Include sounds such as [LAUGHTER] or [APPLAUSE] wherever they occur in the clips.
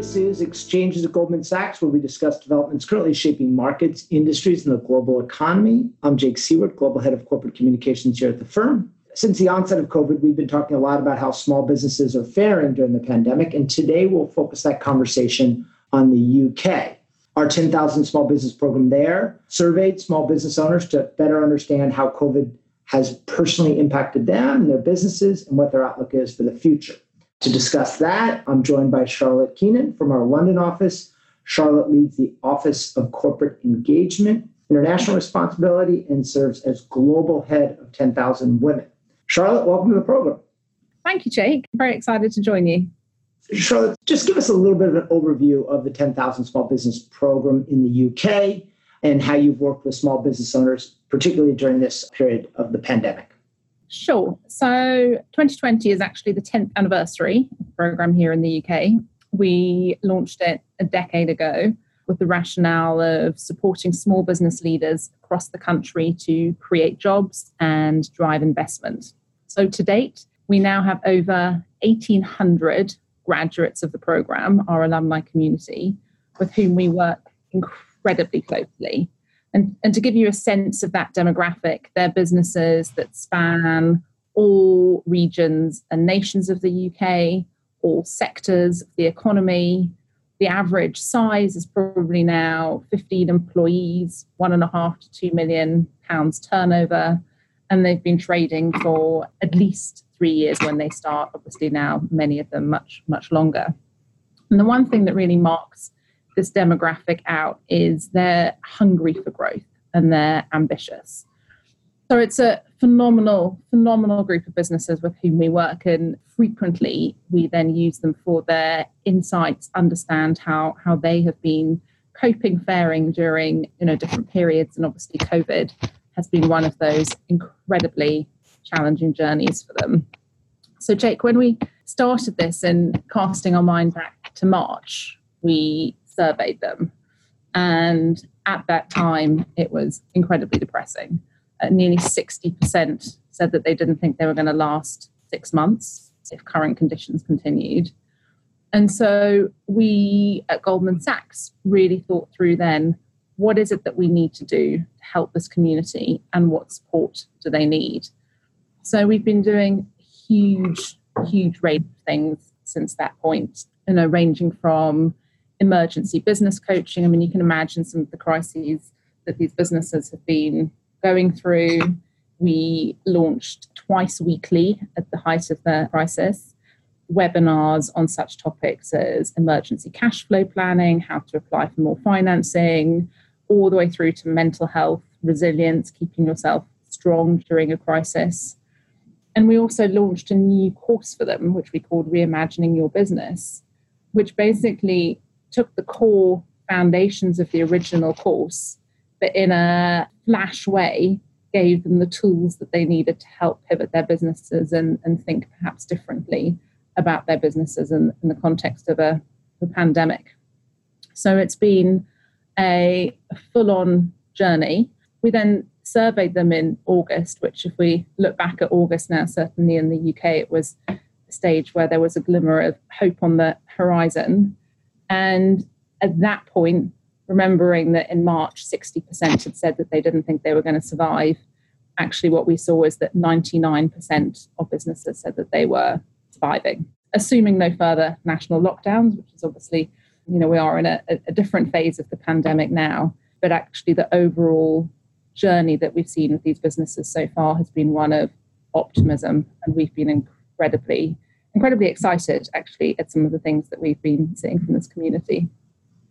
This is Exchanges at Goldman Sachs, where we discuss developments currently shaping markets, industries, and the global economy. I'm Jake Siewert, Global Head of Corporate Communications here at the firm. Since the onset of COVID, we've been talking a lot about how small businesses are faring during the pandemic, and today we'll focus that conversation on the UK. Our 10,000 small business program there surveyed small business owners to better understand how COVID has personally impacted them their businesses and what their outlook is for the future. To discuss that, I'm joined by Charlotte Keenan from our London office. Charlotte leads the Office of Corporate Engagement, International Responsibility, and serves as Global Head of 10,000 Women. Charlotte, welcome to the program. Thank you, Jake. Very excited to join you. Charlotte, just give us a little bit of an overview of the 10,000 Small Business Program in the UK and how you've worked with small business owners, particularly during this period of the pandemic. Sure. So 2020 is actually the 10th anniversary of the program here in the UK. We launched it a decade ago with the rationale of supporting small business leaders across the country to create jobs and drive investment. So to date, we now have over 1,800 graduates of the program, our alumni community, with whom we work incredibly closely and, and to give you a sense of that demographic, they're businesses that span all regions and nations of the UK, all sectors of the economy. The average size is probably now 15 employees, one and a half to two million pounds turnover. And they've been trading for at least three years when they start. Obviously, now many of them much, much longer. And the one thing that really marks this demographic out is they're hungry for growth and they're ambitious. So it's a phenomenal, phenomenal group of businesses with whom we work, and frequently we then use them for their insights, understand how how they have been coping, faring during you know different periods, and obviously COVID has been one of those incredibly challenging journeys for them. So, Jake, when we started this and casting our mind back to March, we surveyed them. And at that time, it was incredibly depressing. Uh, nearly 60% said that they didn't think they were going to last six months if current conditions continued. And so we at Goldman Sachs really thought through then what is it that we need to do to help this community and what support do they need? So we've been doing huge, huge range of things since that point, you know, ranging from emergency business coaching. I mean, you can imagine some of the crises that these businesses have been going through. We launched twice weekly at the height of the crisis webinars on such topics as emergency cash flow planning, how to apply for more financing, all the way through to mental health, resilience, keeping yourself strong during a crisis. And we also launched a new course for them, which we called Reimagining Your Business, which basically took the core foundations of the original course, but in a flash way, gave them the tools that they needed to help pivot their businesses and, and think perhaps differently about their businesses in, in the context of a, a pandemic. So it's been a, full on journey. We then surveyed them in August, which, if we look back at August now, certainly in the UK, it was a stage where there was a glimmer of hope on the horizon. And at that point, remembering that in March, 60% had said that they didn't think they were going to survive, actually, what we saw was that 99% of businesses said that they were surviving, assuming no further national lockdowns, which is obviously, you know, we are in a, a different phase of the pandemic now. But actually, the overall journey that we've seen with these businesses so far has been one of optimism, and we've been incredibly incredibly excited actually at some of the things that we've been seeing from this community.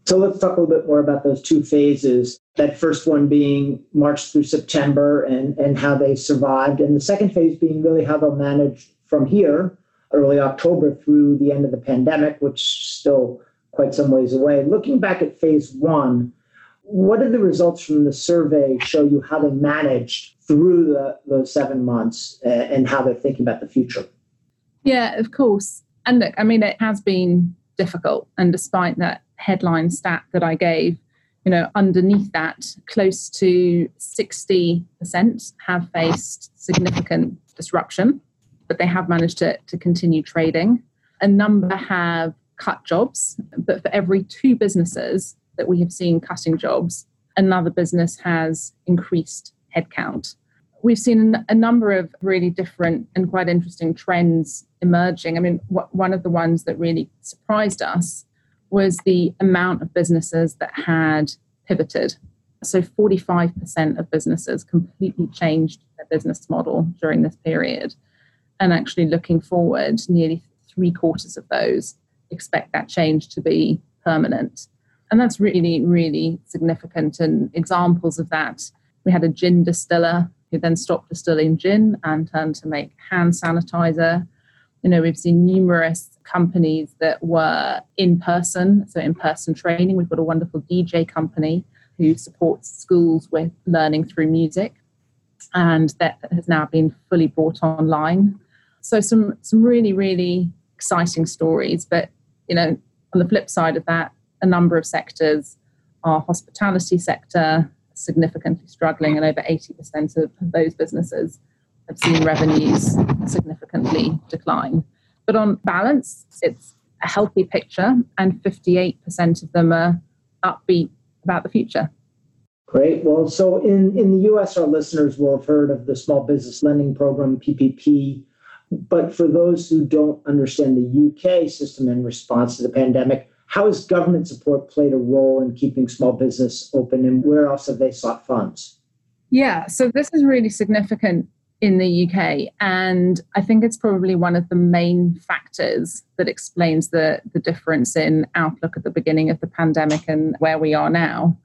So let's talk a little bit more about those two phases. That first one being March through September and, and how they survived, and the second phase being really how they'll manage from here, early October through the end of the pandemic, which still quite some ways away. Looking back at phase one, what did the results from the survey show you how they managed through the, those seven months and how they're thinking about the future? Yeah, of course. And look, I mean, it has been difficult. And despite that headline stat that I gave, you know, underneath that, close to 60% have faced significant disruption, but they have managed to, to continue trading. A number have cut jobs, but for every two businesses that we have seen cutting jobs, another business has increased headcount. We've seen a number of really different and quite interesting trends emerging. I mean, one of the ones that really surprised us was the amount of businesses that had pivoted. So 45% of businesses completely changed their business model during this period. And actually, looking forward, nearly three quarters of those expect that change to be permanent. And that's really, really significant. And examples of that we had a gin distiller who then stopped distilling gin and turned to make hand sanitizer. You know, we've seen numerous companies that were in person, so in person training. We've got a wonderful DJ company who supports schools with learning through music, and that has now been fully brought online. So some some really really exciting stories. But you know, on the flip side of that, a number of sectors, our hospitality sector, significantly struggling, and over 80% of those businesses have seen revenues significantly decline. But on balance, it's a healthy picture, and 58% of them are upbeat about the future. Great. Well, so in, in the US, our listeners will have heard of the Small Business Lending Program, PPP. But for those who don't understand the UK system in response to the pandemic, how has government support played a role in keeping small business open and where else have they sought funds? Yeah, so this is really significant in the UK. And I think it's probably one of the main factors that explains the, the difference in outlook at the beginning of the pandemic and where we are now.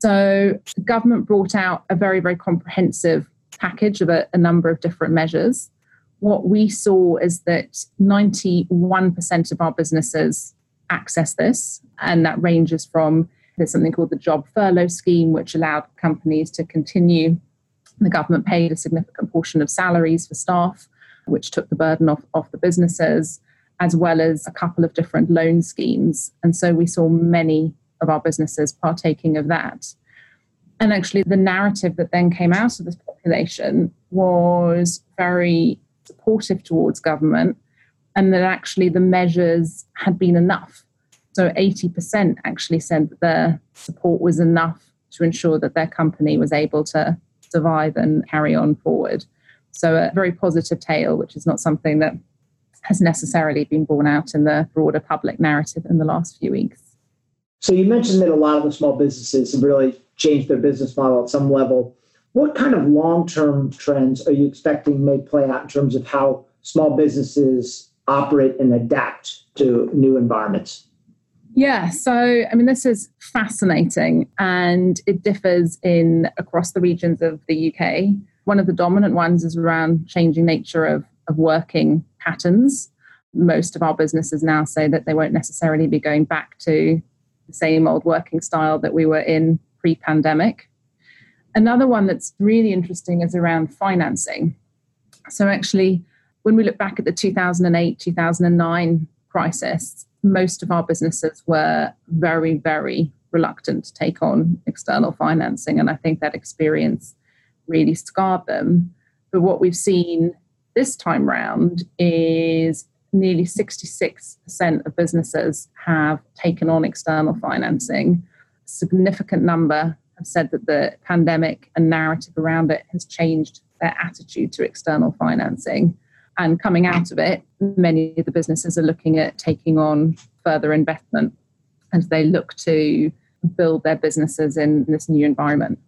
So, the government brought out a very, very comprehensive package of a, a number of different measures. What we saw is that 91% of our businesses access this. And that ranges from there's something called the Job Furlough Scheme, which allowed companies to continue. The government paid a significant portion of salaries for staff, which took the burden off, off the businesses, as well as a couple of different loan schemes. And so we saw many of our businesses partaking of that. And actually, the narrative that then came out of this population was very supportive towards government and that actually the measures had been enough. So 80% actually said that their support was enough to ensure that their company was able to survive and carry on forward. So a very positive tale, which is not something that has necessarily been borne out in the broader public narrative in the last few weeks. So you mentioned that a lot of the small businesses have really changed their business model at some level. What kind of long-term trends are you expecting may play out in terms of how small businesses operate and adapt to new environments? Yeah, so I mean, this is fascinating and it differs in across the regions of the UK. One of the dominant ones is around changing nature of, of working patterns. Most of our businesses now say that they won't necessarily be going back to the same old working style that we were in pre pandemic. Another one that's really interesting is around financing. So, actually, when we look back at the 2008 2009 crisis, most of our businesses were very, very reluctant to take on external financing. And I think that experience really scarred them. But what we've seen this time round is nearly 66% of businesses have taken on external financing. A significant number have said that the pandemic and narrative around it has changed their attitude to external financing. And coming out of it, many of the businesses are looking at taking on further investment as they look to build their businesses in this new environment.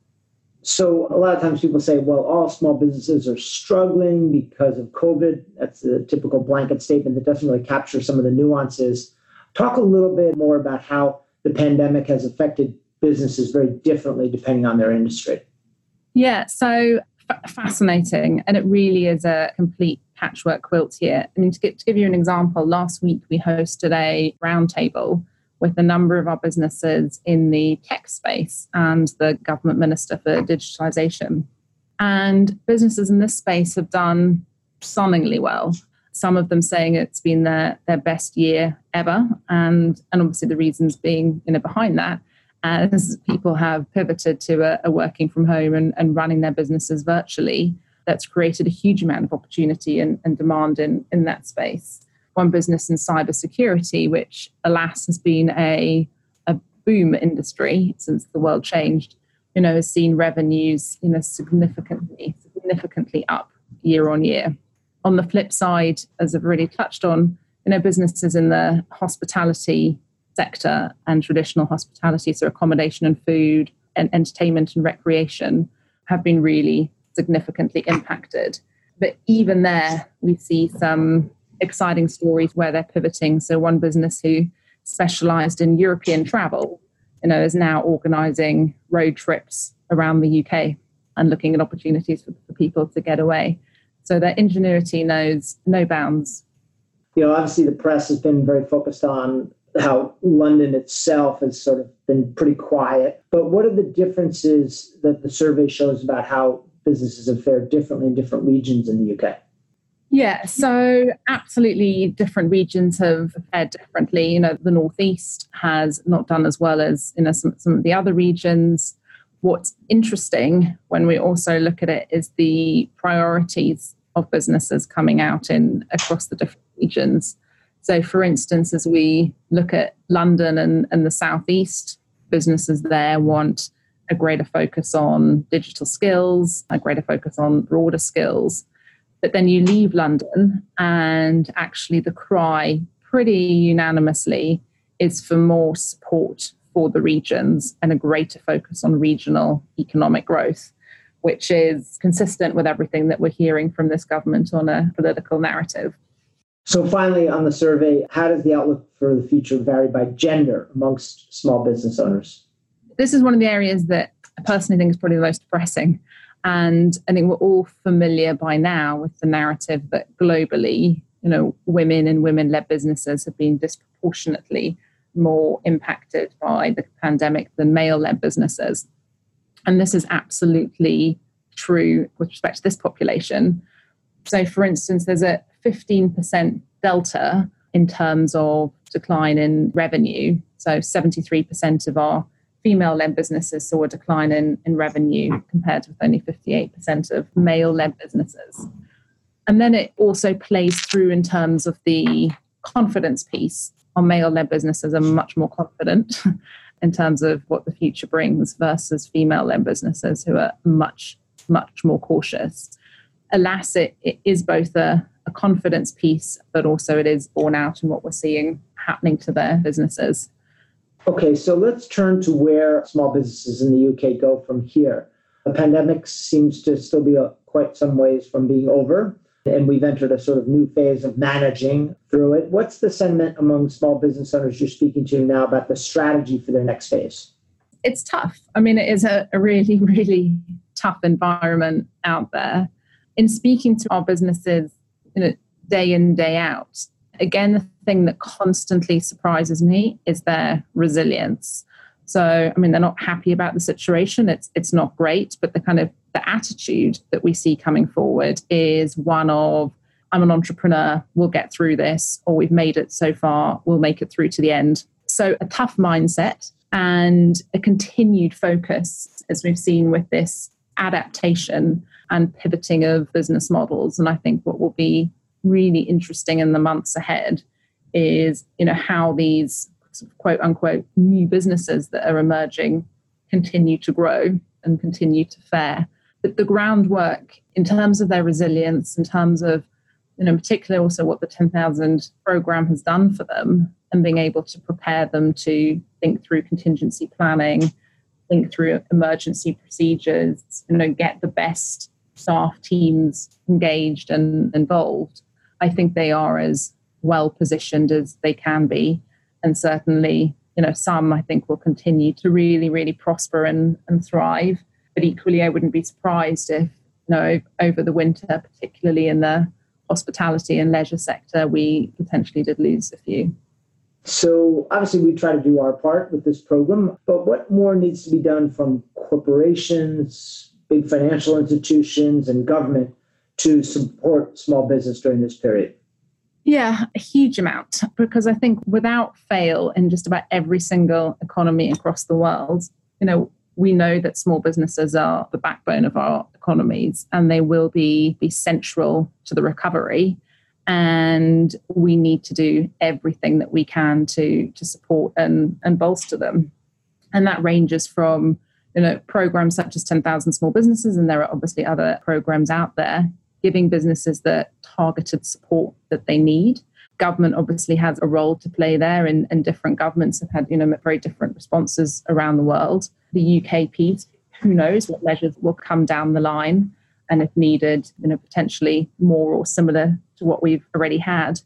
So, a lot of times people say, well, all small businesses are struggling because of COVID. That's a typical blanket statement that doesn't really capture some of the nuances. Talk a little bit more about how the pandemic has affected businesses very differently depending on their industry. Yeah, so f- fascinating. And it really is a complete patchwork quilt here. I mean, to, get, to give you an example, last week we hosted a roundtable with a number of our businesses in the tech space and the government minister for digitalization. And businesses in this space have done stunningly well. Some of them saying it's been their, their best year ever. And, and obviously the reasons being you know, behind that as people have pivoted to a, a working from home and, and running their businesses virtually that's created a huge amount of opportunity and, and demand in, in that space. one business in cybersecurity, which alas has been a, a boom industry since the world changed, you know, has seen revenues, you know, significantly, significantly up year on year. On the flip side, as I've already touched on, you know, businesses in the hospitality sector and traditional hospitality, so accommodation and food and entertainment and recreation, have been really significantly impacted. But even there, we see some exciting stories where they're pivoting. So one business who specialized in European travel, you know, is now organizing road trips around the UK and looking at opportunities for, for people to get away. So their ingenuity knows no bounds. You know, obviously the press has been very focused on how London itself has sort of been pretty quiet. But what are the differences that the survey shows about how businesses have fared differently in different regions in the UK? Yeah, so absolutely different regions have fared differently. You know, the Northeast has not done as well as you know some, some of the other regions. What's interesting when we also look at it is the priorities of businesses coming out in across the different regions. So, for instance, as we look at London and, and the Southeast, businesses there want a greater focus on digital skills, a greater focus on broader skills. But then you leave London, and actually, the cry pretty unanimously is for more support for the regions and a greater focus on regional economic growth, which is consistent with everything that we're hearing from this government on a political narrative. So, finally, on the survey, how does the outlook for the future vary by gender amongst small business owners? This is one of the areas that I personally think is probably the most depressing. And I think we're all familiar by now with the narrative that globally, you know, women and women led businesses have been disproportionately more impacted by the pandemic than male led businesses. And this is absolutely true with respect to this population. So, for instance, there's a 15% delta in terms of decline in revenue. So, 73% of our female led businesses saw a decline in, in revenue compared with only 58% of male led businesses. And then it also plays through in terms of the confidence piece. Our male led businesses are much more confident [LAUGHS] in terms of what the future brings versus female led businesses who are much, much more cautious. Alas, it, it is both a, a confidence piece, but also it is borne out in what we're seeing happening to their businesses. Okay, so let's turn to where small businesses in the UK go from here. The pandemic seems to still be a, quite some ways from being over, and we've entered a sort of new phase of managing through it. What's the sentiment among small business owners you're speaking to now about the strategy for their next phase? It's tough. I mean, it is a, a really, [LAUGHS] really tough environment out there. In speaking to our businesses, you know, day in, day out, again, the thing that constantly surprises me is their resilience. So, I mean, they're not happy about the situation. It's it's not great, but the kind of the attitude that we see coming forward is one of I'm an entrepreneur, we'll get through this, or we've made it so far, we'll make it through to the end. So, a tough mindset and a continued focus, as we've seen with this adaptation and pivoting of business models. And I think what will be really interesting in the months ahead is you know how these quote unquote new businesses that are emerging continue to grow and continue to fare. But the groundwork in terms of their resilience in terms of you know particularly also what the 10,000 program has done for them and being able to prepare them to think through contingency planning think through emergency procedures you know get the best staff teams engaged and involved I think they are as well positioned as they can be. And certainly, you know, some I think will continue to really, really prosper and, and thrive. But equally, I wouldn't be surprised if, you know, over the winter, particularly in the hospitality and leisure sector, we potentially did lose a few. So obviously, we try to do our part with this program, but what more needs to be done from corporations, big financial institutions, and government to support small business during this period? Yeah, a huge amount. Because I think without fail, in just about every single economy across the world, you know, we know that small businesses are the backbone of our economies and they will be, be central to the recovery. and we need to do everything that we can to to support and and bolster them and that ranges from you know programs such as 10,000 small businesses and there are obviously other programs out there giving businesses the targeted support that they need. Government obviously has a role to play there and, and different governments have had you know very different responses around the world. The uk piece who knows what measures will come down the line and if needed you know potentially more or similar to what we've already had.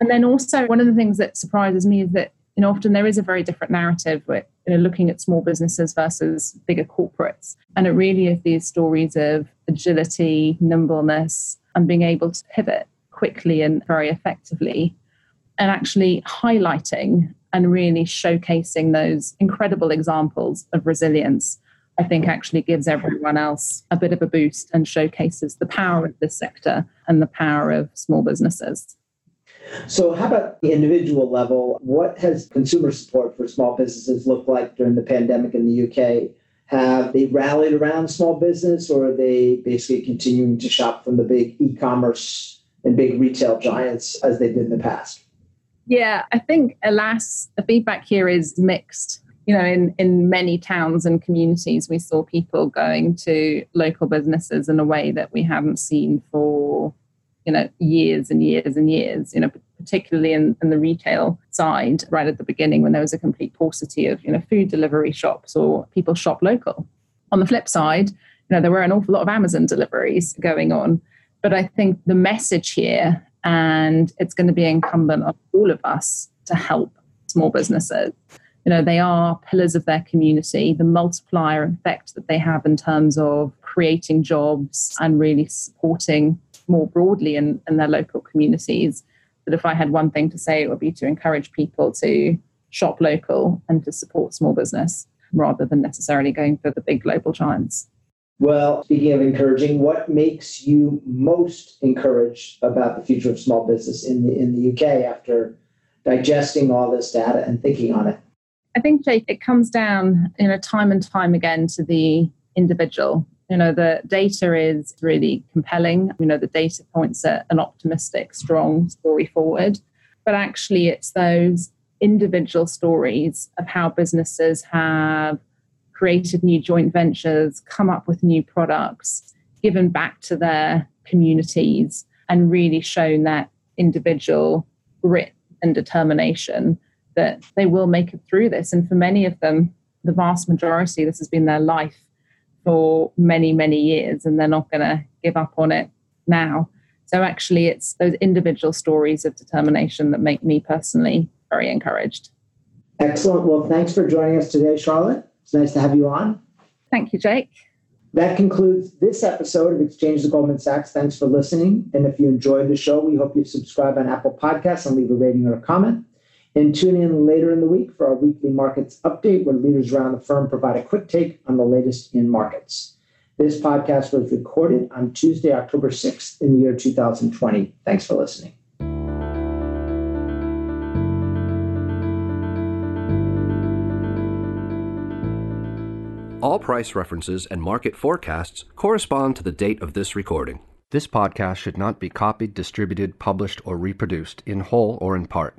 And then also one of the things that surprises me is that you know often there is a very different narrative with you know looking at small businesses versus bigger corporates and it really is these stories of agility nimbleness and being able to pivot quickly and very effectively and actually highlighting and really showcasing those incredible examples of resilience I think actually gives everyone else a bit of a boost and showcases the power of this sector and the power of small businesses. So, how about the individual level? What has consumer support for small businesses looked like during the pandemic in the UK? Have they rallied around small business or are they basically continuing to shop from the big e commerce and big retail giants as they did in the past? Yeah, I think, alas, the feedback here is mixed. You know, in, in many towns and communities, we saw people going to local businesses in a way that we haven't seen for you know years and years and years you know particularly in, in the retail side right at the beginning when there was a complete paucity of you know food delivery shops or people shop local. On the flip side you know there were an awful lot of amazon deliveries going on. But i think the message here and it's going to be incumbent on all of us to help small businesses. You know they are pillars of their community. The multiplier effect that they have in terms of creating jobs and really supporting more broadly in, in their local communities. But if I had one thing to say, it would be to encourage people to shop local and to support small business rather than necessarily going for the big global giants. Well, speaking of encouraging, what makes you most encouraged about the future of small business in the in the UK after digesting all this data and thinking on it? I think Jake, it comes down, you know, time and time again to the individual you know, the data is really compelling. You know, the data points at an optimistic, strong story forward. But actually, it's those individual stories of how businesses have created new joint ventures, come up with new products, given back to their communities, and really shown that individual grit and determination that they will make it through this. And for many of them, the vast majority, this has been their life for many, many years and they're not going to give up on it now. So actually, it's those individual stories of determination that make me personally very encouraged. Excellent. Well, thanks for joining us today, Charlotte. It's nice to have you on. Thank you, Jake. That concludes this episode of Exchanges at Goldman Sachs. Thanks for listening. And if you enjoyed the show, we hope you subscribe on Apple Podcasts and leave a rating or a comment. And tune in later in the week for our weekly markets update, where leaders around the firm provide a quick take on the latest in markets. This podcast was recorded on Tuesday, October 6th in the year 2020. Thanks for listening. All price references and market forecasts correspond to the date of this recording. This podcast should not be copied, distributed, published, or reproduced in whole or in part.